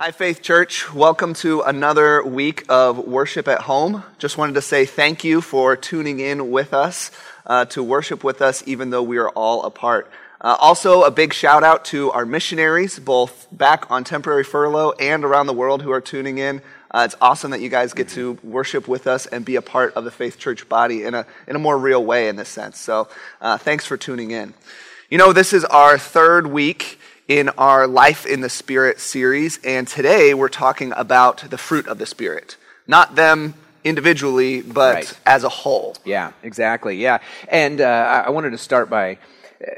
Hi, Faith Church. Welcome to another week of worship at home. Just wanted to say thank you for tuning in with us uh, to worship with us, even though we are all apart. Uh, also, a big shout out to our missionaries, both back on temporary furlough and around the world, who are tuning in. Uh, it's awesome that you guys get to worship with us and be a part of the Faith Church body in a, in a more real way, in this sense. So, uh, thanks for tuning in. You know, this is our third week in our Life in the Spirit series, and today we're talking about the fruit of the Spirit. Not them individually, but Right. as a whole. Yeah, exactly. Yeah, and uh, I wanted to start by, uh,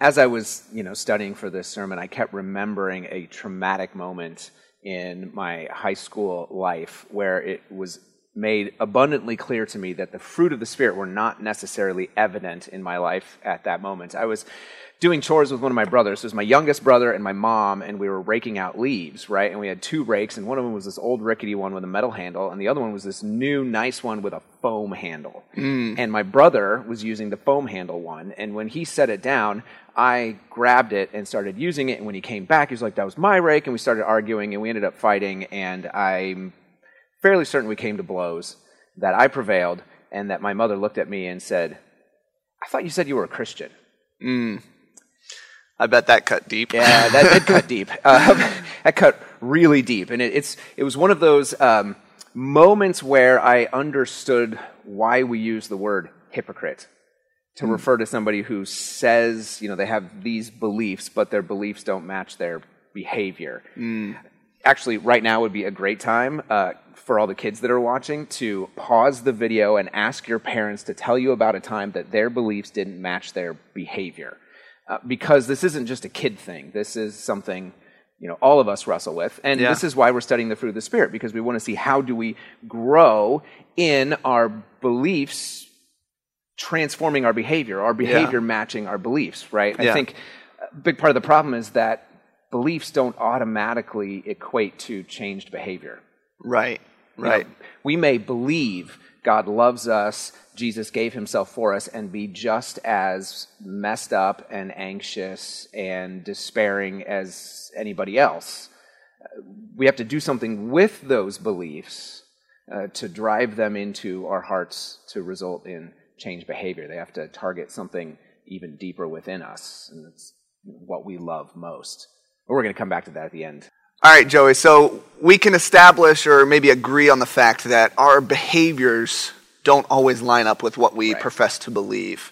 as I was, you know, studying for this sermon, I kept remembering a traumatic moment in my high school life where it was made abundantly clear to me that the fruit of the spirit were not necessarily evident in my life at that moment. I was doing chores with one of my brothers. It was my youngest brother and my mom, and we were raking out leaves, right? And we had two rakes, and one of them was this old rickety one with a metal handle, and the other one was this new nice one with a foam handle. Mm. And my brother was using the foam handle one, and when he set it down, I grabbed it and started using it. And when he came back, he was like, "That was my rake," and we started arguing, and we ended up fighting. And I'm fairly certain we came to blows. That I prevailed, and that my mother looked at me and said, "I thought you said you were a Christian." Mm. I bet that cut deep. Yeah, that did cut deep. Um, that cut really deep, and it, it's it was one of those um, moments where I understood why we use the word hypocrite to refer to somebody who says, you know, they have these beliefs, but their beliefs don't match their behavior. Actually, right now would be a great time uh, for all the kids that are watching to pause the video and ask your parents to tell you about a time that their beliefs didn't match their behavior uh, because this isn't just a kid thing. This is something you know all of us wrestle with, and Yeah. this is why we're studying the fruit of the spirit because we want to see how do we grow in our beliefs, transforming our behavior, our behavior matching our beliefs. Right? Yeah. I think a big part of the problem is that beliefs don't automatically equate to changed behavior. Right, You know, right. we may believe God loves us, Jesus gave himself for us, and be just as messed up and anxious and despairing as anybody else. Uh, We have to do something with those beliefs uh, to drive them into our hearts to result in change behavior. They have to target something even deeper within us, and it's what we love most. But we're going to come back to that at the end. All right, Joey. So we can establish or maybe agree on the fact that our behaviors don't always line up with what we Right. profess to believe.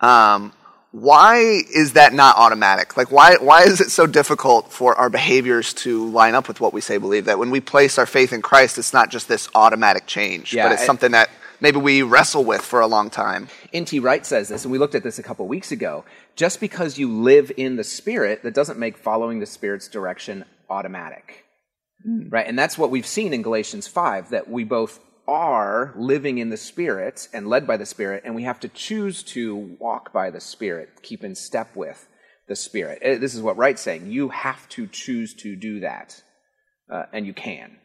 Um, why is that not automatic? Like, why, why is it so difficult for our behaviors to line up with what we say believe? That when we place our faith in Christ, it's not just this automatic change, Yeah, but it's I- something that maybe we wrestle with for a long time. N.T. Wright says this, and we looked at this a couple weeks ago. Just because you live in the Spirit, that doesn't make following the Spirit's direction automatic. Right? And that's what we've seen in Galatians 5 that we both are living in the Spirit and led by the Spirit, and we have to choose to walk by the Spirit, keep in step with the Spirit. Eh, This is what Wright's saying. You have to choose to do that, uh, and you can.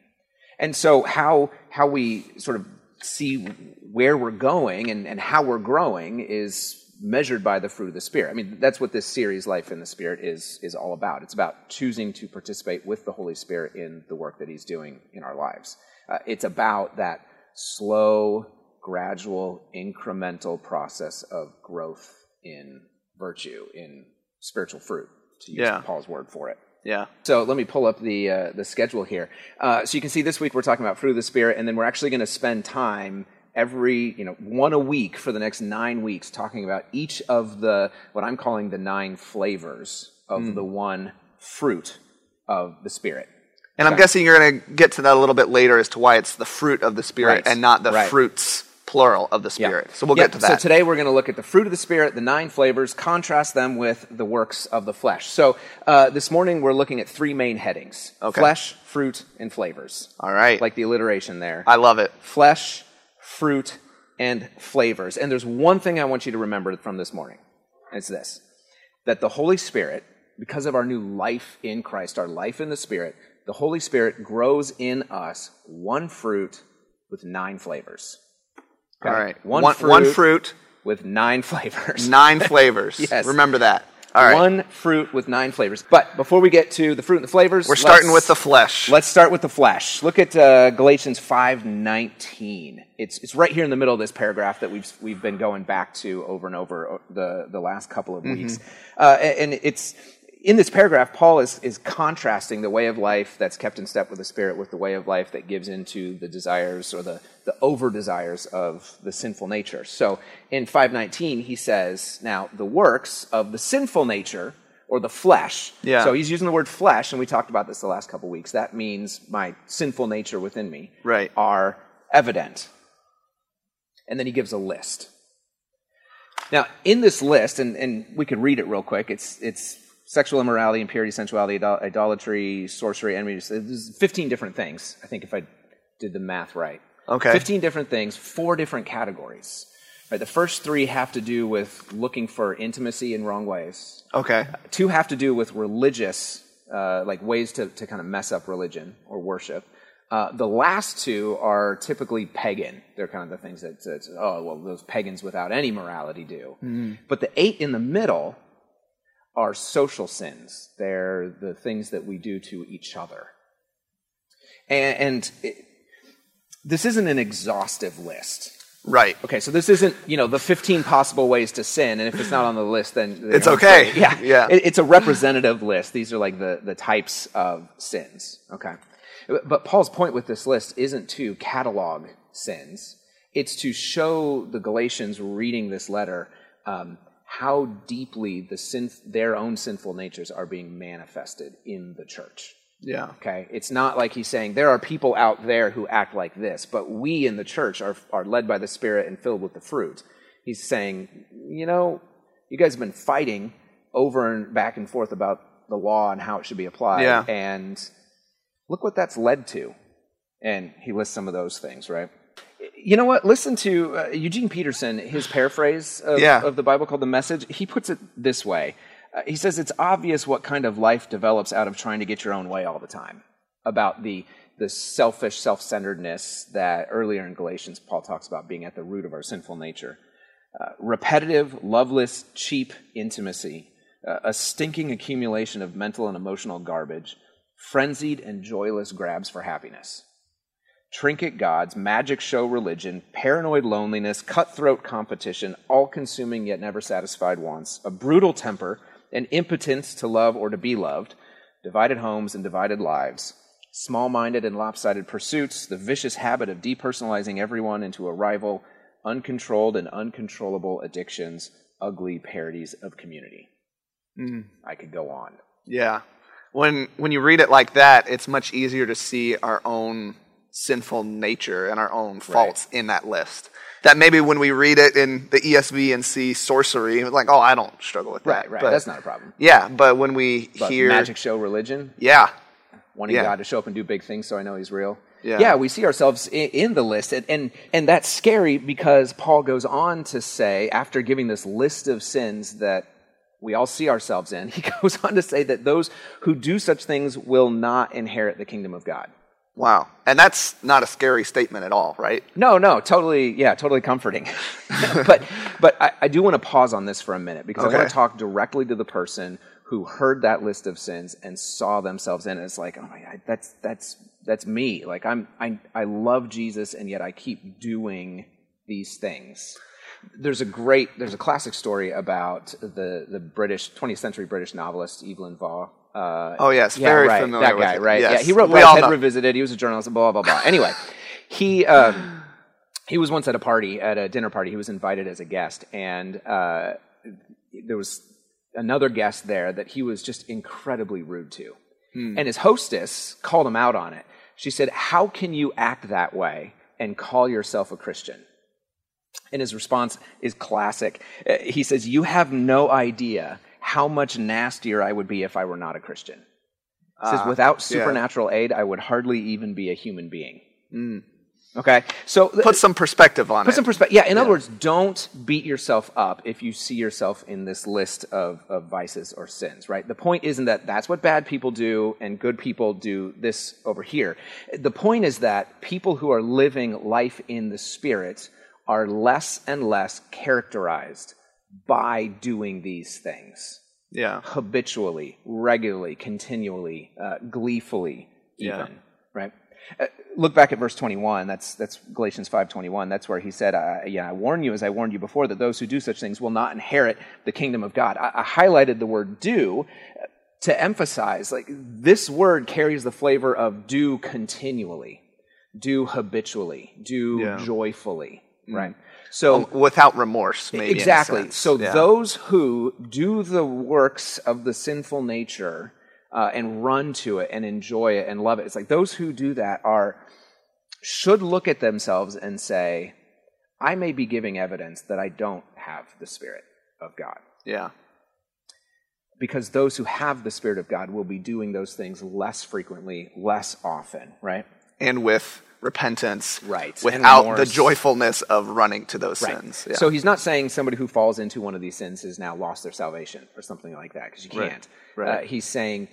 And so how how we sort of see where we're going and, and how we're growing is measured by the fruit of the Spirit. I mean, that's what this series, Life in the Spirit, is is all about. It's about choosing to participate with the Holy Spirit in the work that He's doing in our lives. Uh, it's about that slow, gradual, incremental process of growth in virtue, in spiritual fruit, to use Yeah. Paul's word for it. Yeah. So let me pull up the uh, the schedule here. Uh, so you can see this week we're talking about fruit of the spirit, and then we're actually going to spend time every you know one a week for the next nine weeks talking about each of the what I'm calling the nine flavors of the one fruit of the spirit. And I'm guessing you're going to get to that a little bit later as to why it's the fruit of the Spirit Right. and not the Right. fruits, plural, of the Spirit. So we'll Yeah, get to that. So today we're going to look at the fruit of the Spirit, the nine flavors, contrast them with the works of the flesh. So uh, this morning we're looking at three main headings Okay. flesh, fruit, and flavors. All right. Like the alliteration there. I love it. flesh, fruit, and flavors. And there's one thing I want you to remember from this morning. It's this that the Holy Spirit, because of our new life in Christ, our life in the Spirit, the Holy Spirit grows in us one fruit with nine flavors. Okay? All right. One, one, fruit one fruit, with nine flavors. nine flavors. Yes. Remember that. All right. One fruit with nine flavors. But before we get to the fruit and the flavors, We're starting with the flesh. Let's start with the flesh. Look at uh, Galatians five nineteen. It's it's right here in the middle of this paragraph that we've we've been going back to over and over uh, the the last couple of weeks, uh, and and it's. In this paragraph, Paul is, is contrasting the way of life that's kept in step with the Spirit with the way of life that gives into the desires or the, the over desires of the sinful nature. So in 519, he says, Now, the works of the sinful nature or the flesh. Yeah. So he's using the word flesh, and we talked about this the last couple weeks. That means my sinful nature within me Right. are evident. And then he gives a list. Now, in this list, and, and we could read it real quick, it's, it's sexual immorality, impurity, sensuality, idol- idolatry, sorcery, envy. There's 15 different things, I think, if I did the math right. Okay. 15 different things, four different categories. Right, the first three have to do with looking for intimacy in wrong ways. Okay. Two have to do with religious, uh, like ways to, to kind of mess up religion or worship. Uh, the last two are typically pagan. They're kind of the things that, that oh, well, those pagans without any morality do. But the eight in the middle are social sins. They're the things that we do to each other. And, and it, this isn't an exhaustive list. Right. Okay, so this isn't, you know, the 15 possible ways to sin, and if it's not on the list, then It's then- okay. Yeah, Yeah. It- it's a representative list. These are like the the types of sins. Okay, but Paul's point with this list isn't to catalog sins; it's to show the Galatians reading this letter um, how deeply the sin, their own sinful natures are being manifested in the church. Yeah. Okay, it's not like he's saying there are people out there who act like this, but we in the church are are led by the Spirit and filled with the fruit. He's saying, you know, you guys have been fighting over and back and forth about the law and how it should be applied, Yeah. and look what that's led to. And he lists some of those things, right? You know what? Listen to uh, Eugene Peterson, his paraphrase of, Yeah. of the Bible called The Message. He puts it this way uh, He says, It's obvious what kind of life develops out of trying to get your own way all the time, about the, the selfish self centeredness that earlier in Galatians Paul talks about being at the root of our sinful nature. Uh, repetitive, loveless, cheap intimacy, uh, a stinking accumulation of mental and emotional garbage, frenzied and joyless grabs for happiness trinket gods, magic show religion, paranoid loneliness, cutthroat competition, all consuming yet never satisfied wants, a brutal temper, an impotence to love or to be loved, divided homes and divided lives, small minded and lopsided pursuits, the vicious habit of depersonalizing everyone into a rival, uncontrolled and uncontrollable addictions, ugly parodies of community. Mm. I could go on. Yeah. When when you read it like that, it's much easier to see our own sinful nature and our own faults in that list. That maybe when we read it in the ESV and see sorcery, like, oh, I don't struggle with that. Right, right. But- That's not a problem. Yeah, but when we But hear magic show religion, yeah, wanting Yeah. God to show up and do big things so I know He's real. Yeah. we see ourselves in, in the list. And, and, and that's scary because Paul goes on to say, after giving this list of sins that we all see ourselves in, he goes on to say that those who do such things will not inherit the kingdom of God. Wow, and that's not a scary statement at all, right? No, no, totally, yeah, totally comforting. but but I, I do want to pause on this for a minute because I want to talk directly to the person who heard that list of sins and saw themselves in it. It's like, oh my god, that's that's that's me. Like I'm I I love Jesus and yet I keep doing these things. There's a great there's a classic story about the the British 20th century British novelist Evelyn Waugh. Uh, Oh, yes, yeah, very right, familiar That guy, it. right? Yes. Yeah, he wrote Brideshead. Revisited. He was a journalist. Blah blah blah. Anyway, he um, he was once at a party at a dinner party. He was invited as a guest, and uh, there was another guest there that he was just incredibly rude to. And his hostess called him out on it. She said, "How can you act that way and call yourself a Christian?" And his response is classic. Uh, He says, You have no idea how much nastier I would be if I were not a Christian. He says, Ah, Without yeah. supernatural aid, I would hardly even be a human being. Okay? So, Put some perspective on put it. Put some perspective. Yeah, in other words, don't beat yourself up if you see yourself in this list of, of vices or sins, right? The point isn't that that's what bad people do and good people do this over here. The point is that people who are living life in the Spirit are less and less characterized by doing these things. Yeah. habitually, regularly, continually, uh, gleefully, even. Yeah. Right. Uh, look back at verse 21. That's that's Galatians 5:21. That's where he said, uh, "Yeah, I warn you, as I warned you before, that those who do such things will not inherit the kingdom of God." I, I highlighted the word "do" to emphasize, like this word carries the flavor of "do continually." do habitually, do Yeah. Joyfully, right? So Without remorse, maybe. exactly. So Yeah. those who do the works of the sinful nature uh, and run to it and enjoy it and love it, it's like those who do that are should look at themselves and say, "I may be giving evidence that I don't have the Spirit of God." Yeah. Because those who have the Spirit of God will be doing those things less frequently, less often, right? And with repentance. Right. Without the joyfulness of running to those Right. sins. Yeah. So he's not saying somebody who falls into one of these sins has now lost their salvation or something like that, because you can't. Right. Uh, he's saying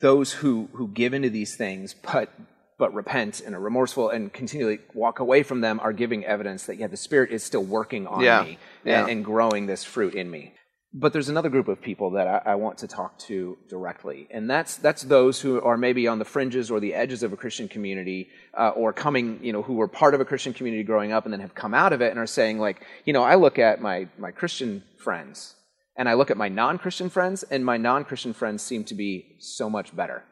those who, who give into these things but but repent and are remorseful and continually walk away from them are giving evidence that yeah the spirit is still working on Yeah. me Yeah. and, and growing this fruit in me but there's another group of people that I, I want to talk to directly, and that's that's those who are maybe on the fringes or the edges of a Christian community, uh, or coming, you know, who were part of a Christian community growing up and then have come out of it and are saying, like, you know, I look at my my Christian friends and I look at my non-Christian friends, and my non-Christian friends seem to be so much better.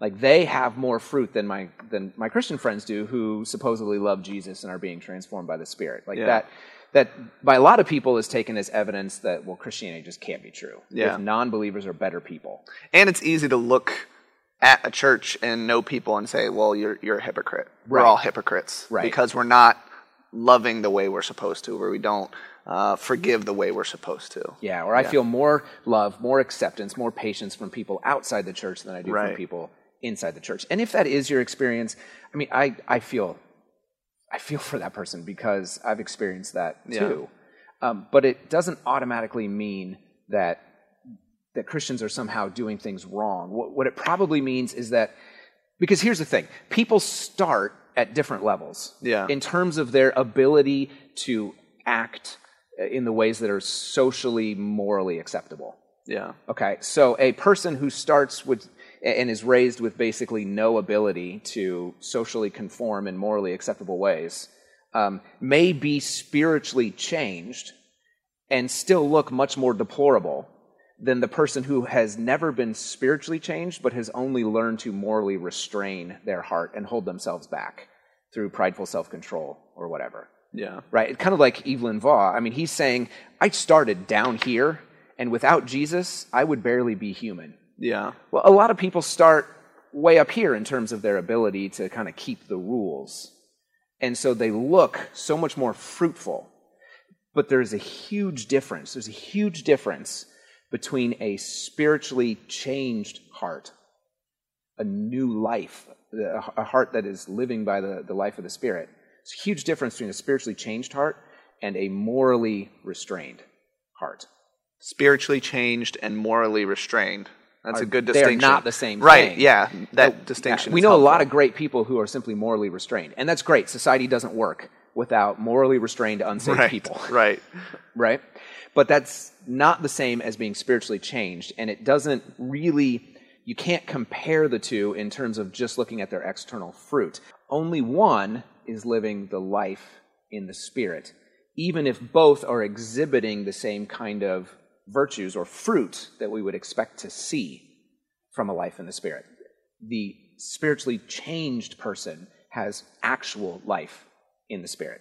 Like they have more fruit than my than my Christian friends do, who supposedly love Jesus and are being transformed by the Spirit. Like Yeah. that that by a lot of people is taken as evidence that well Christianity just can't be true. Yeah. If non-believers are better people. and it's easy to look at a church and know people and say, well, you're, you're a hypocrite. We're Right. all hypocrites. Right. Because we're not loving the way we're supposed to, or we don't uh, forgive the way we're supposed to. Yeah, or I feel more love, more acceptance, more patience from people outside the church than I do Right. from people inside the church. And if that is your experience, I mean, I, I feel I feel for that person because I've experienced that Yeah. too. Um, but it doesn't automatically mean that that Christians are somehow doing things wrong. What, what it probably means is that because here's the thing: people start at different levels Yeah. in terms of their ability to act uh, in the ways that are socially, morally acceptable. Yeah. Okay, so a person who starts with and is raised with basically no ability to socially conform in morally acceptable ways um, may be spiritually changed and still look much more deplorable than the person who has never been spiritually changed but has only learned to morally restrain their heart and hold themselves back through prideful self control or whatever Yeah. right? It's kind of like Evelyn Waugh. I mean, he's saying, I started down here, and without Jesus, I would barely be human. Yeah. Well, a lot of people start way up here in terms of their ability to kind of keep the rules. And so they look so much more fruitful. But there's a huge difference. There's a huge difference between a spiritually changed heart, a new life, a heart that is living by the, the life of the Spirit. There's a huge difference between a spiritually changed heart and a morally restrained heart. Spiritually changed and morally restrained. That's a Are- good they're distinction. not the same Right. thing. Yeah. That Yeah, distinction. we is know a lot of great people who are simply morally restrained, and that's great. Society doesn't work without morally restrained, unsafe right. people, Right. right? But that's not the same as being spiritually changed, and it doesn't really. You can't compare the two in terms of just looking at their external fruit. Only one is living the life in the spirit, even if both are exhibiting the same kind of virtues or fruit that we would expect to see from a life in the Spirit. The spiritually changed person has actual life in the Spirit.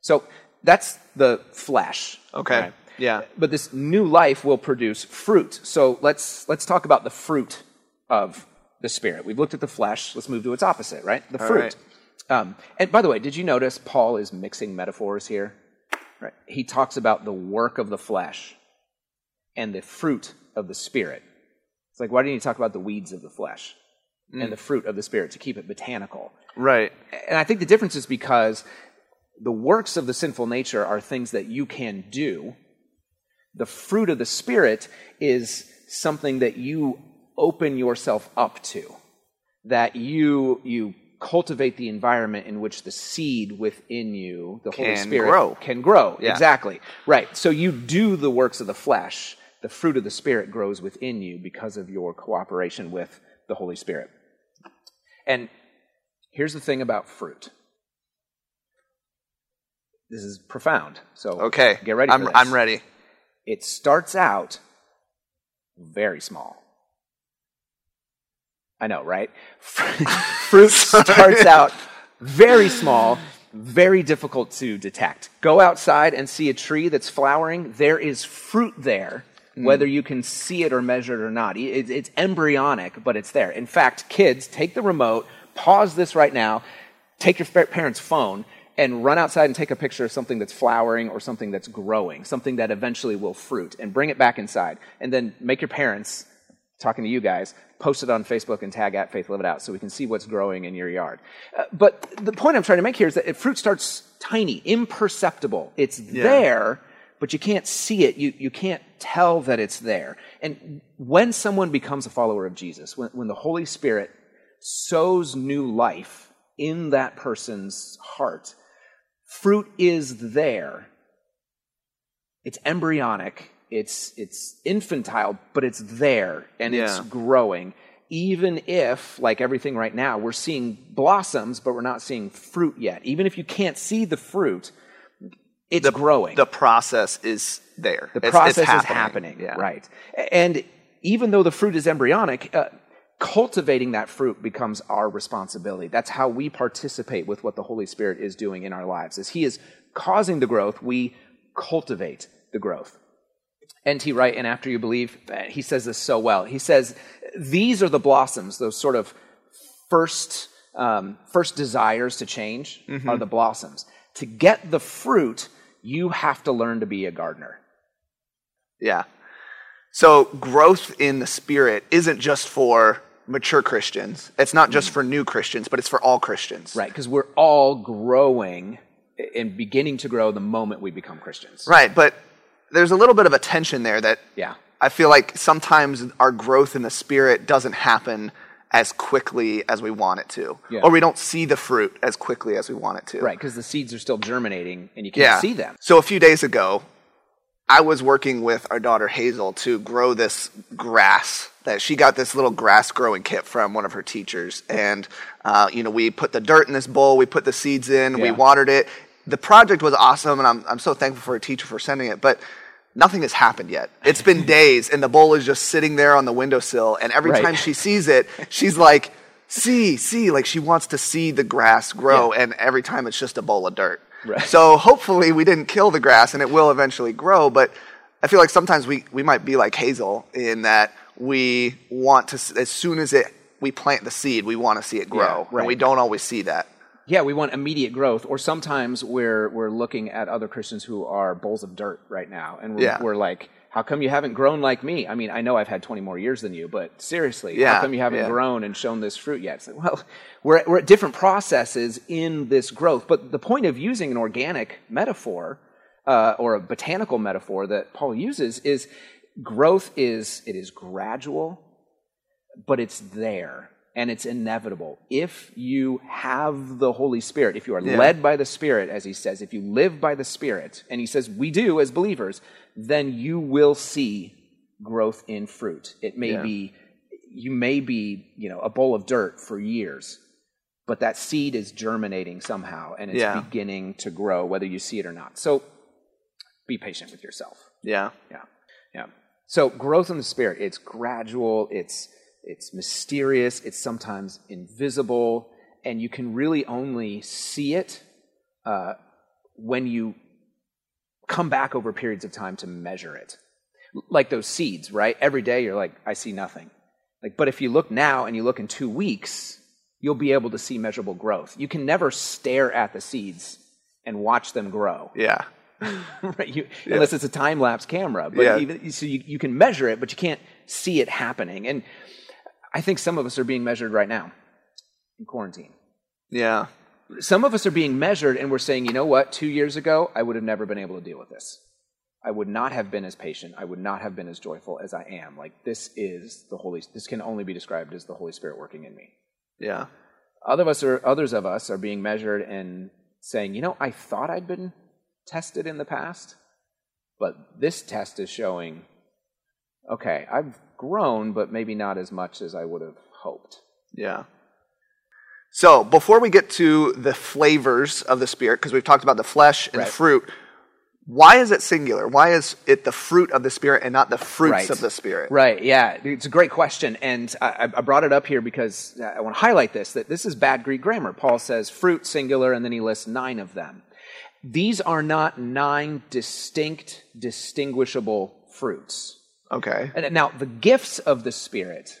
So that's the flesh. Okay. right? Yeah. But this new life will produce fruit. So let's let's talk about the fruit of the Spirit. We've looked at the flesh. Let's move to its opposite, right? The All fruit. right. Um, and by the way, did you notice Paul is mixing metaphors here? Right. He talks about the work of the flesh and the fruit of the Spirit. It's like, why didn't you talk about the weeds of the flesh and mm. the fruit of the Spirit to keep it botanical? Right. And I think the difference is because the works of the sinful nature are things that you can do. The fruit of the Spirit is something that you open yourself up to, that you, you cultivate the environment in which the seed within you, the Holy Spirit, grow. can grow. Yeah. Exactly. Right. So you do the works of the flesh the fruit of the Spirit grows within you because of your cooperation with the Holy Spirit. And here's the thing about fruit. This is profound. So Okay. get ready. I'm. I'm ready. It starts out very small. I know, right? Fruit starts out very small, very difficult to detect. Go outside and see a tree that's flowering. There is fruit there, whether you can see it or measure it or not. It- It's embryonic, but it's there. In fact, kids, take the remote, pause this right now, take your parent's phone, and run outside and take a picture of something that's flowering or something that's growing, something that eventually will fruit, and bring it back inside. And then make your parents, talking to you guys, post it on Facebook and tag at Faith Live It Out so we can see what's growing in your yard. Uh, but the point I'm trying to make here is that if fruit starts tiny, imperceptible, it's there, but you can't see it. You, you can't tell that it's there. And when someone becomes a follower of Jesus, when, when the Holy Spirit sows new life in that person's heart, fruit is there. It's embryonic, it's, it's infantile, but it's there and it's growing. Even if, like everything right now, we're seeing blossoms, but we're not seeing fruit yet. Even if you can't see the fruit, it's growing. The process is there. The It's- it's process is happening, Yeah. right? And even though the fruit is embryonic, uh, cultivating that fruit becomes our responsibility. That's how we participate with what the Holy Spirit is doing in our lives. As He is causing the growth, we cultivate the growth. N.T. Wright, and after you believe, uh, he says this so well. He says, These are the blossoms, those sort of first, um, first desires to change are the blossoms. To get the fruit, you have to learn to be a gardener. Yeah. So growth in the spirit isn't just for mature Christians. It's not just mm. for new Christians, but it's for all Christians. Right, because we're all growing and beginning to grow the moment we become Christians. Right, but there's a little bit of a tension there that Yeah. I feel like sometimes our growth in the spirit doesn't happen as quickly as we want it to. Yeah. Or we don't see the fruit as quickly as we want it to. Right, because the seeds are still germinating and you can't Yeah. see them. So a few days ago, I was working with our daughter Hazel to grow this grass. That she got this little grass growing kit from one of her teachers, and uh, you know we put the dirt in this bowl, we put the seeds in, we watered it. The project was awesome, and I'm I'm so thankful for her teacher for sending it. But nothing has happened yet. It's been days, and the bowl is just sitting there on the windowsill. And every Right. time she sees it, she's like, "See, see!" Like she wants to see the grass grow, Yeah. and every time it's just a bowl of dirt. Right. So hopefully we didn't kill the grass and it will eventually grow, but I feel like sometimes we, we might be like Hazel in that we want to, as soon as it, we plant the seed, we want to see it grow. Yeah, right. And we don't always see that. Yeah, we want immediate growth, or sometimes we're we're looking at other Christians who are bowls of dirt right now, and we're, Yeah. we're like, "How come you haven't grown like me?" I mean, I know I've had twenty more years than you, but seriously, Yeah, how come you haven't yeah. grown and shown this fruit yet? It's like, well, we're at, we're at different processes in this growth, but the point of using an organic metaphor uh, or a botanical metaphor that Paul uses is growth is it is gradual, but it's there and it's inevitable. If you have the Holy Spirit, if you are Yeah. led by the Spirit, as he says, if you live by the Spirit, and he says we do as believers, then you will see growth in fruit. It may Yeah. be, you may be, you know, a bowl of dirt for years, but that seed is germinating somehow and it's Yeah. beginning to grow, whether you see it or not. So be patient with yourself. Yeah. Yeah, yeah. So growth in the spirit, it's gradual, it's it's mysterious, it's sometimes invisible, and you can really only see it uh, when you come back over periods of time to measure it. Like those seeds, right? Every day you're like, I see nothing. Like, but if you look now and you look in two weeks, you'll be able to see measurable growth. You can never stare at the seeds and watch them grow Yeah. right? You, Unless it's a time lapse camera, but Yeah. even, so you, you can measure it, but you can't see it happening. And I think some of us are being measured right now in quarantine. Yeah. Some of us are being measured, and we're saying, you know what? Two years ago, I would have never been able to deal with this. I would not have been as patient. I would not have been as joyful as I am. Like this is the Holy. This can only be described as the Holy Spirit working in me. Yeah. Other of us are, others of us are being measured and saying, you know, I thought I'd been tested in the past, but this test is showing okay, I've grown, but maybe not as much as I would have hoped. Yeah. So before we get to the flavors of the Spirit, because we've talked about the flesh and Right. fruit, why is it singular? Why is it the fruit of the Spirit and not the fruits Right. of the Spirit? Right, yeah. It's a great question. And I, I brought it up here because I want to highlight this that this is bad Greek grammar. Paul says fruit singular, and then he lists nine of them. These are not nine distinct, distinguishable fruits. Okay. And now, the gifts of the Spirit,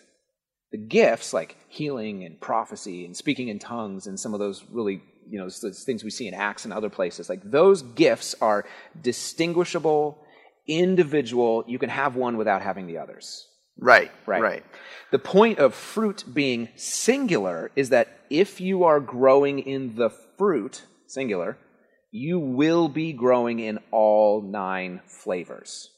the gifts like healing and prophecy and speaking in tongues and some of those really, you know, those things we see in Acts and other places, like those gifts are distinguishable, individual. You can have one without having the others. Right. Right. Right. The point of fruit being singular is that if you are growing in the fruit, singular, you will be growing in all nine flavors.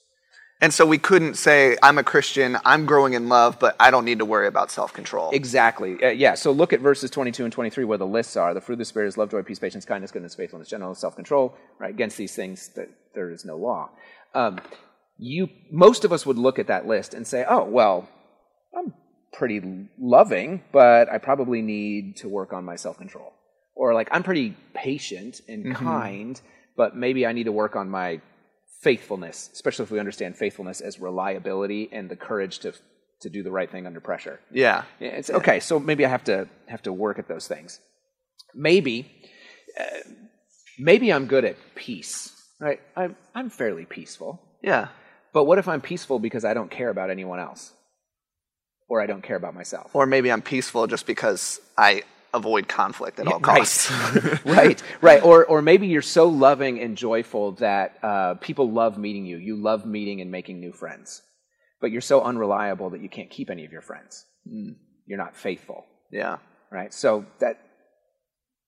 And so we couldn't say, I'm a Christian, I'm growing in love, but I don't need to worry about self control. Exactly. Uh, yeah. So look at verses 22 and 23 where the lists are. The fruit of the Spirit is love, joy, peace, patience, kindness, goodness, faithfulness, gentleness, self control. Right. Against these things, that there is no law. Um, you, most of us would look at that list and say, oh, well, I'm pretty loving, but I probably need to work on my self control. Or like, I'm pretty patient and kind, but maybe I need to work on my faithfulness, especially if we understand faithfulness as reliability and the courage to, to do the right thing under pressure. Yeah. It's okay. So maybe I have to have to work at those things. Maybe, uh, maybe I'm good at peace. Right? I'm I'm fairly peaceful. Yeah. But what if I'm peaceful because I don't care about anyone else, or I don't care about myself? Or maybe I'm peaceful just because I avoid conflict at all costs. Right, right, right. Or, or maybe you're so loving and joyful that uh, people love meeting you. You love meeting and making new friends, but you're so unreliable that you can't keep any of your friends. You're not faithful. yeah. right? So that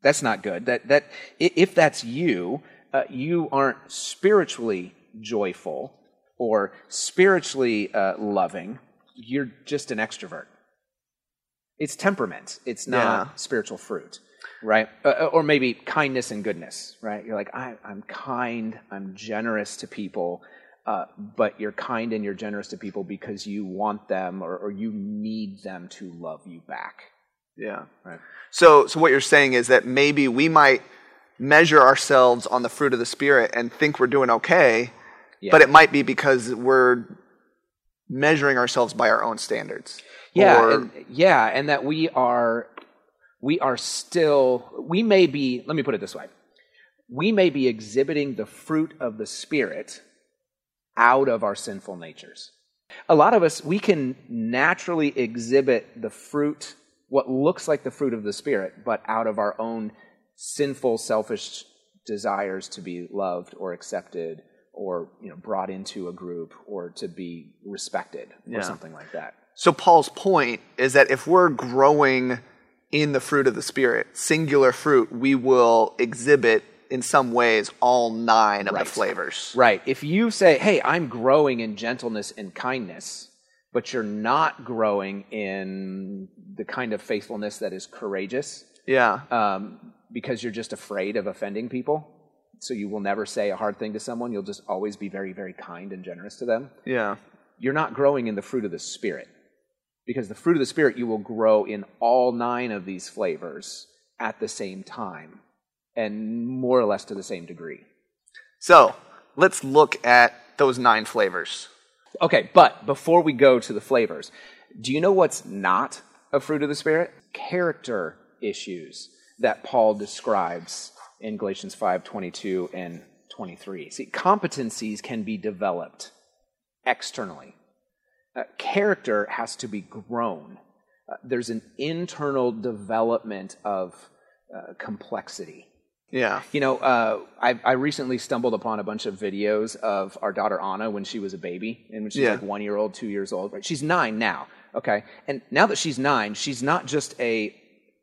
that's not good. That that if that's you, uh, you aren't spiritually joyful or spiritually uh, loving. You're just an extrovert. It's temperament. It's not Yeah. spiritual fruit, right? Uh, or maybe kindness and goodness, right? You're like, I, I'm kind. I'm generous to people. Uh, but you're kind and you're generous to people because you want them or, or you need them to love you back. Yeah. Right. So, so what you're saying is that maybe we might measure ourselves on the fruit of the Spirit and think we're doing okay, Yeah. but it might be because we're measuring ourselves by our own standards. Yeah Or- and, yeah and that we are we are still we may be let me put it this way. We may be exhibiting the fruit of the spirit out of our sinful natures. A lot of us we can naturally exhibit the fruit what looks like the fruit of the spirit but out of our own sinful selfish desires to be loved or accepted or you know brought into a group or to be respected Yeah. or something like that So Paul's point is that if we're growing in the fruit of the Spirit, singular fruit, we will exhibit in some ways all nine of the flavors. Right. If you say, hey, I'm growing in gentleness and kindness, but you're not growing in the kind of faithfulness that is courageous Yeah. um, because you're just afraid of offending people, so you will never say a hard thing to someone, you'll just always be very, very kind and generous to them, Yeah. you're not growing in the fruit of the Spirit. Because the fruit of the Spirit, you will grow in all nine of these flavors at the same time and more or less to the same degree. So let's look at those nine flavors. Okay, but before we go to the flavors, do you know what's not a fruit of the Spirit? Character issues that Paul describes in Galatians 5 22 and 23. See, competencies can be developed externally, uh, character has to be grown. Uh, there's an internal development of uh, complexity. Yeah. You know, uh, I, I recently stumbled upon a bunch of videos of our daughter Anna when she was a baby, and when she's Yeah. like one year old, two years old. Right? She's nine now. Okay, and now that she's nine, she's not just a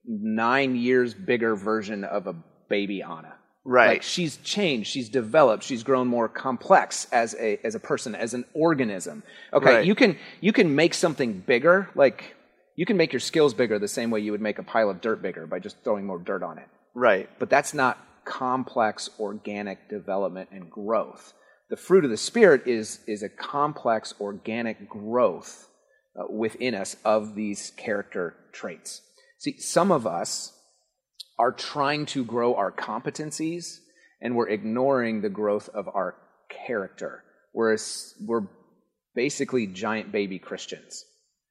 nine years bigger version of a baby Anna. Right. Like she's changed, she's developed, she's grown more complex as a as a person, as an organism. Okay, Right. you can you can make something bigger, like you can make your skills bigger the same way you would make a pile of dirt bigger by just throwing more dirt on it Right. but that's not complex organic development and growth. The fruit of the Spirit is, is a complex organic growth uh, within us of these character traits. See, some of us are trying to grow our competencies and we're ignoring the growth of our character. Whereas we're basically giant baby Christians.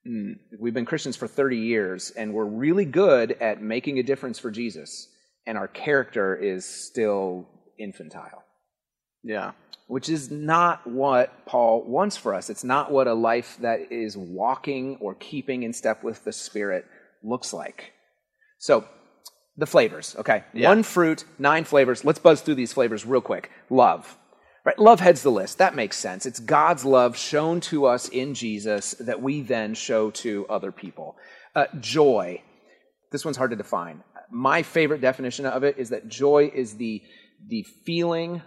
Mm. We've been Christians for 30 years and we're really good at making a difference for Jesus, and our character is still infantile. Yeah. Which is not what Paul wants for us. It's not what a life that is walking or keeping in step with the Spirit looks like. So, the flavors, okay? Yeah. One fruit, nine flavors. Let's buzz through these flavors real quick. Love. Right? Love heads the list. That makes sense. It's God's love shown to us in Jesus that we then show to other people. Uh, joy. This one's hard to define. My favorite definition of it is that joy is the, the feeling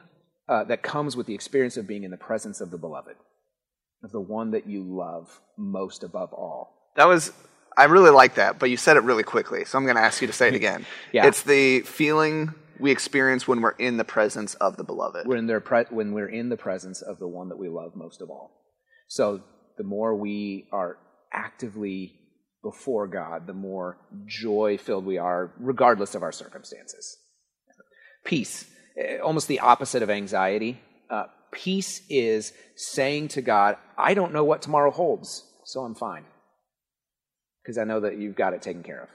uh, that comes with the experience of being in the presence of the beloved, of the one that you love most above all. That was, I really like that, but you said it really quickly, so I'm going to ask you to say it again. yeah. It's the feeling we experience when we're in the presence of the beloved. When, they're pre- when we're in the presence of the one that we love most of all. So the more we are actively before God, the more joy filled we are, regardless of our circumstances. Peace, eh, almost the opposite of anxiety. Uh, peace is saying to God, I don't know what tomorrow holds, so I'm fine. Because I know that you've got it taken care of.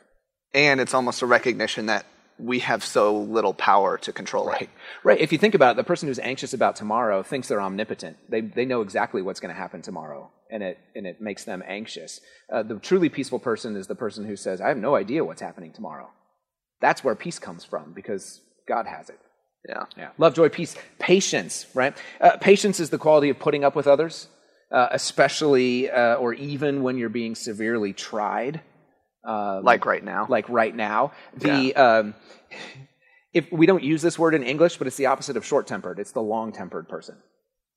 And it's almost a recognition that we have so little power to control right. it. Right. If you think about it, the person who's anxious about tomorrow thinks they're omnipotent. They, they know exactly what's going to happen tomorrow, and it, and it makes them anxious. Uh, the truly peaceful person is the person who says, I have no idea what's happening tomorrow. That's where peace comes from because God has it. Yeah. Yeah. Love, joy, peace, patience, right? Uh, patience is the quality of putting up with others, uh, especially uh, or even when you're being severely tried. Um, like right now. Like right now. The yeah. um, if we don't use this word in English, but it's the opposite of short tempered. It's the long tempered person.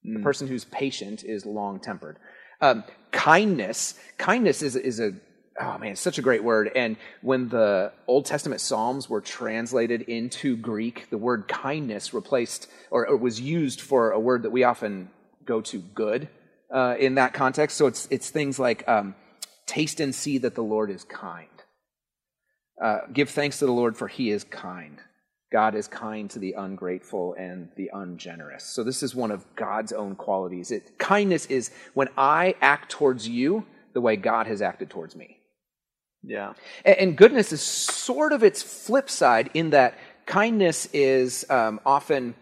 Mm. The person who's patient is long tempered. Um, kindness. Kindness is is a oh man, it's such a great word. And when the Old Testament Psalms were translated into Greek, the word kindness replaced or, or was used for a word that we often go to good uh, in that context. So it's it's things like um, Taste and see that the Lord is kind. Uh, give thanks to the Lord, for he is kind. God is kind to the ungrateful and the ungenerous. So, this is one of God's own qualities. It, kindness is when I act towards you the way God has acted towards me. Yeah. And, and goodness is sort of its flip side in that kindness is um, often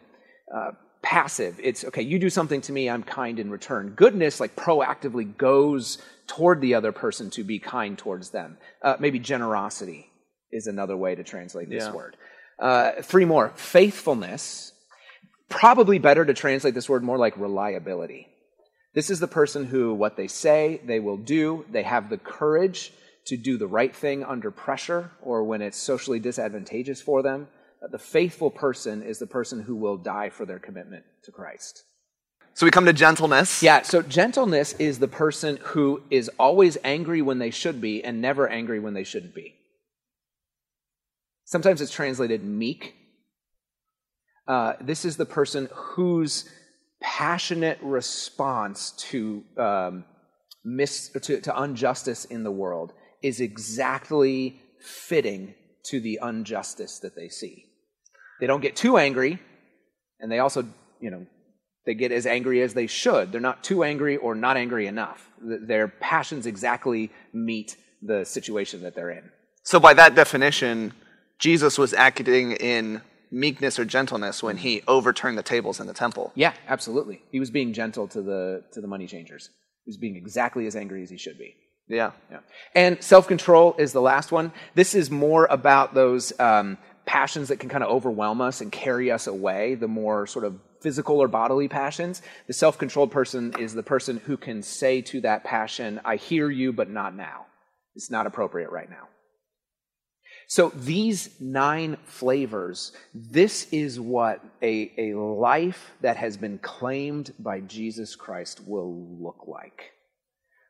uh, passive. It's, okay, you do something to me, I'm kind in return. Goodness, like, proactively goes toward the other person to be kind towards them. Uh, maybe generosity is another way to translate this yeah. word. Uh, three more faithfulness. Probably better to translate this word more like reliability. This is the person who, what they say, they will do. They have the courage to do the right thing under pressure or when it's socially disadvantageous for them. The faithful person is the person who will die for their commitment to Christ. So we come to gentleness. Yeah, so gentleness is the person who is always angry when they should be and never angry when they shouldn't be. Sometimes it's translated meek. Uh, this is the person whose passionate response to, um, mis- to, to injustice in the world is exactly fitting to the injustice that they see. They don't get too angry, and they also, you know, they get as angry as they should. They're not too angry or not angry enough. Their passions exactly meet the situation that they're in. So, by that definition, Jesus was acting in meekness or gentleness when he overturned the tables in the temple. Yeah, absolutely. He was being gentle to the to the money changers. He was being exactly as angry as he should be. Yeah. Yeah. And self control is the last one. This is more about those um, passions that can kind of overwhelm us and carry us away. The more sort of physical or bodily passions. The self controlled person is the person who can say to that passion, I hear you, but not now. It's not appropriate right now. So, these nine flavors, this is what a, a life that has been claimed by Jesus Christ will look like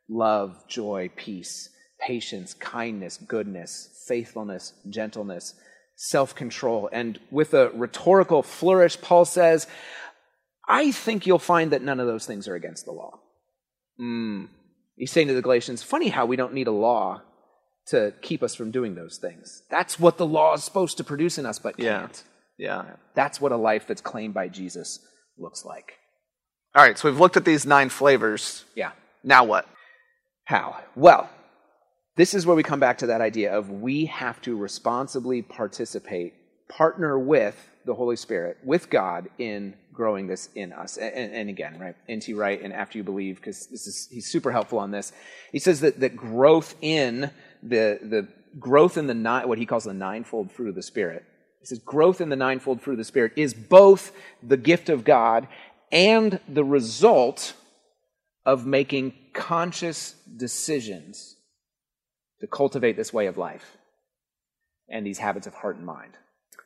love, joy, peace, patience, kindness, goodness, faithfulness, gentleness, self control. And with a rhetorical flourish, Paul says, I think you'll find that none of those things are against the law. Mm. He's saying to the Galatians, funny how we don't need a law to keep us from doing those things. That's what the law is supposed to produce in us, but Yeah. can't. Yeah. That's what a life that's claimed by Jesus looks like. All right, so we've looked at these nine flavors. Yeah. Now what? How? Well, this is where we come back to that idea of we have to responsibly participate, partner with the Holy Spirit, with God in growing this in us. And, and again, right, NT Wright and after you believe, because this is he's super helpful on this. He says that, that growth in the the growth in the nine, what he calls the ninefold fruit of the Spirit. He says growth in the ninefold fruit of the Spirit is both the gift of God and the result of making conscious decisions to cultivate this way of life and these habits of heart and mind.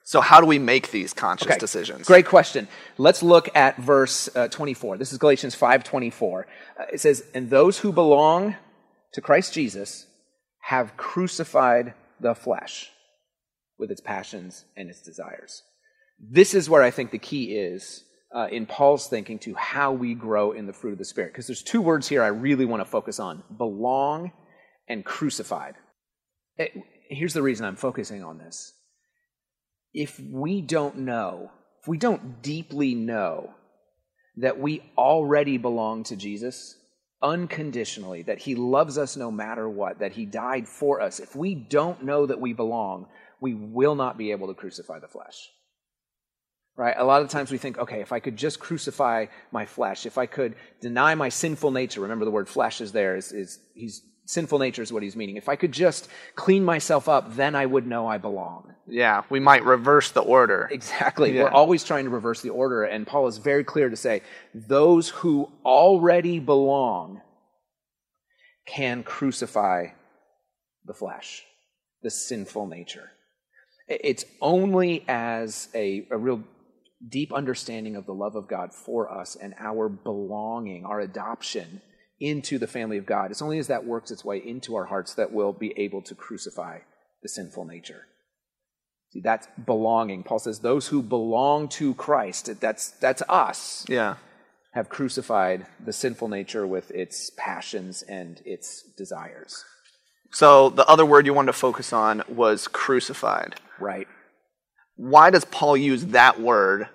So, how do we make these conscious Okay, decisions? Great question. Let's look at verse uh, 24. This is Galatians 5:24. Uh, it says, "And those who belong to Christ Jesus have crucified the flesh with its passions and its desires." This is where I think the key is uh, in Paul's thinking to how we grow in the fruit of the Spirit. Because there's two words here I really want to focus on belong and crucified. Eh, here's the reason I'm focusing on this. If we don't know, if we don't deeply know that we already belong to Jesus unconditionally, that he loves us no matter what, that he died for us, if we don't know that we belong, we will not be able to crucify the flesh right? A lot of times we think, okay, if I could just crucify my flesh, if I could deny my sinful nature, remember the word flesh is there, is, is he's sinful nature is what he's meaning. If I could just clean myself up, then I would know I belong. Yeah, we might reverse the order. Exactly. Yeah. We're always trying to reverse the order, and Paul is very clear to say, those who already belong can crucify the flesh, the sinful nature. It's only as a, a real deep understanding of the love of God for us and our belonging, our adoption into the family of God, it's only as that works its way into our hearts that we'll be able to crucify the sinful nature. See, that's belonging. Paul says, those who belong to Christ, that's, that's us, Yeah. have crucified the sinful nature with its passions and its desires. So, the other word you wanted to focus on was crucified. Right. Why does Paul use that word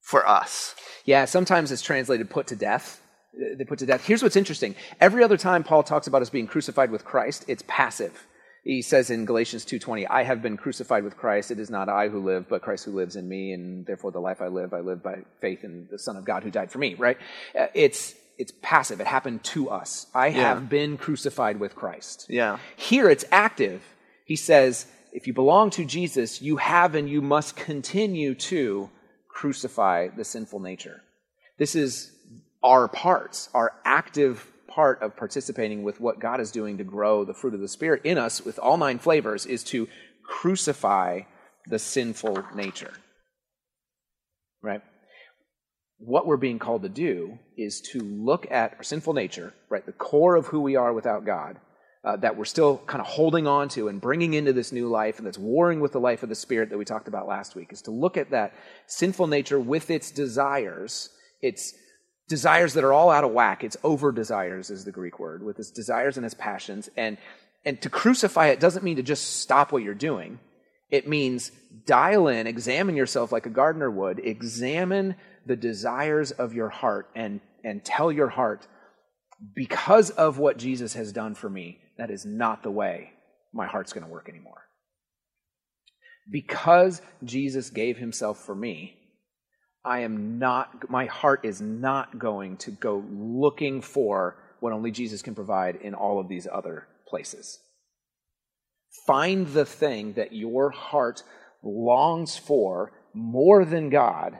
for us? Yeah, sometimes it's translated put to death. They put to death. Here's what's interesting. Every other time Paul talks about us being crucified with Christ, it's passive. He says in Galatians 2:20, "I have been crucified with Christ. It is not I who live, but Christ who lives in me, and therefore the life I live, I live by faith in the Son of God who died for me." Right? Uh, It's it's passive. It happened to us. I have been crucified with Christ. Yeah. Here it's active. He says, if you belong to Jesus, you have and you must continue to crucify the sinful nature. This is our parts, our active part of participating with what God is doing to grow the fruit of the Spirit in us with all nine flavors is to crucify the sinful nature. Right? What we're being called to do is to look at our sinful nature, right, the core of who we are without God, uh, that we're still kind of holding on to and bringing into this new life and that's warring with the life of the Spirit that we talked about last week, is to look at that sinful nature with its desires, its desires that are all out of whack. It's over desires, is the Greek word, with its desires and its passions. And, and to crucify it doesn't mean to just stop what you're doing. It means dial in, examine yourself like a gardener would, examine the desires of your heart and, and tell your heart, because of what Jesus has done for me, that is not the way my heart's going to work anymore. Because Jesus gave himself for me, I am not, my heart is not going to go looking for what only Jesus can provide in all of these other places. Find the thing that your heart longs for more than God,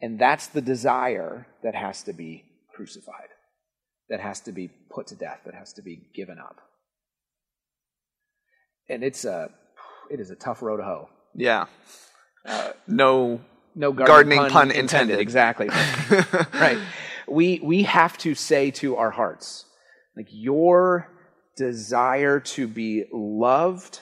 and that's the desire that has to be crucified, that has to be put to death, that has to be given up. And it's a, it is a tough road to hoe. Yeah. Uh, no. No Gardening gardening, pun intended. Exactly. right. We we have to say to our hearts, like your desire to be loved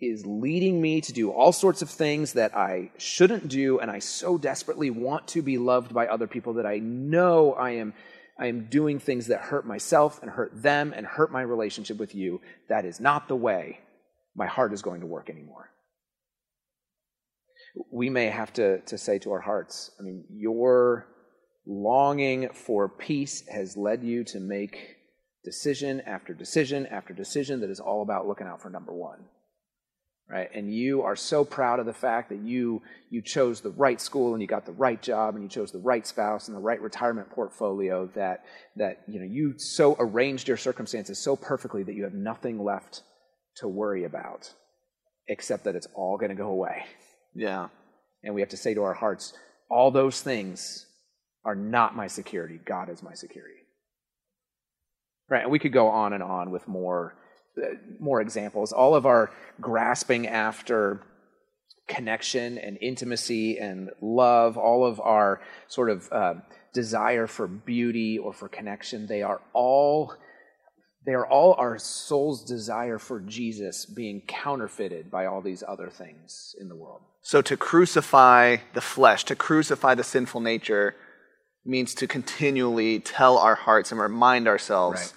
is leading me to do all sorts of things that I shouldn't do, and I so desperately want to be loved by other people that I know I am, I am doing things that hurt myself and hurt them and hurt my relationship with you. That is not the way my heart is going to work anymore. We may have to, to say to our hearts, I mean, your longing for peace has led you to make decision after decision after decision that is all about looking out for number one right? And you are so proud of the fact that you you chose the right school and you got the right job and you chose the right spouse and the right retirement portfolio that that you know you so arranged your circumstances so perfectly that you have nothing left to worry about except that it's all going to go away. Yeah. And we have to say to our hearts, all those things are not my security. God is my security. Right? And we could go on and on with more more examples. All of our grasping after connection and intimacy and love, all of our sort of uh, desire for beauty or for connection, they are all they are all our soul's desire for Jesus being counterfeited by all these other things in the world. So to crucify the flesh, to crucify the sinful nature, means to continually tell our hearts and remind ourselves right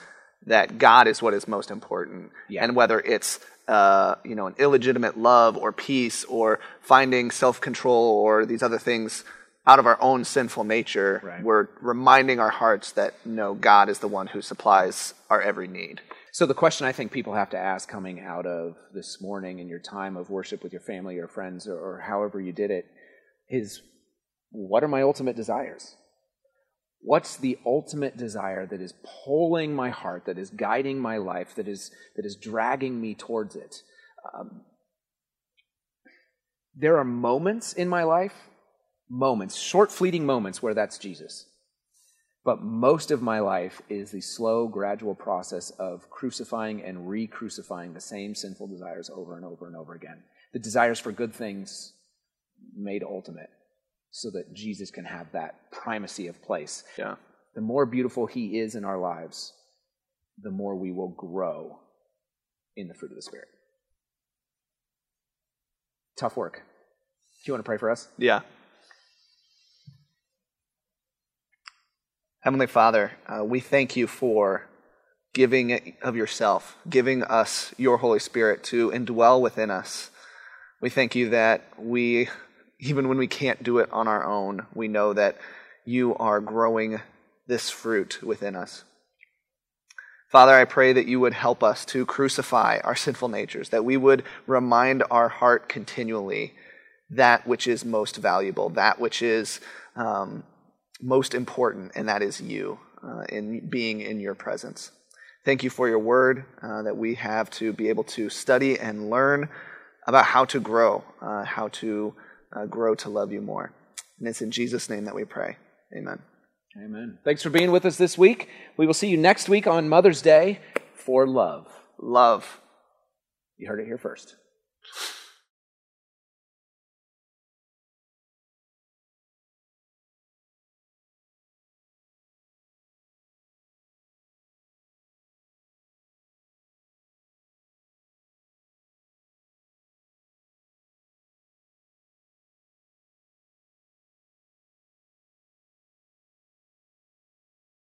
that God is what is most important. Yeah. And whether it's uh, you know, an illegitimate love or peace or finding self control or these other things out of our own sinful nature, right. we're reminding our hearts that no, God is the one who supplies our every need. So, the question I think people have to ask coming out of this morning in your time of worship with your family or friends or, or however you did it is what are my ultimate desires? What's the ultimate desire that is pulling my heart, that is guiding my life, that is, that is dragging me towards it? Um, there are moments in my life, moments, short, fleeting moments where that's Jesus. But most of my life is the slow, gradual process of crucifying and re crucifying the same sinful desires over and over and over again. The desires for good things made ultimate so that Jesus can have that primacy of place. Yeah. The more beautiful he is in our lives, the more we will grow in the fruit of the Spirit. Tough work. Do you want to pray for us? Yeah. Heavenly Father, uh, we thank you for giving of yourself, giving us your Holy Spirit to indwell within us. We thank you that we even when we can't do it on our own, we know that you are growing this fruit within us. Father, I pray that you would help us to crucify our sinful natures, that we would remind our heart continually that which is most valuable, that which is um, most important, and that is you uh, in being in your presence. Thank you for your word uh, that we have to be able to study and learn about how to grow, uh, how to uh, grow to love you more. And it's in Jesus' name that we pray. Amen. Amen. Thanks for being with us this week. We will see you next week on Mother's Day for love. Love. You heard it here first.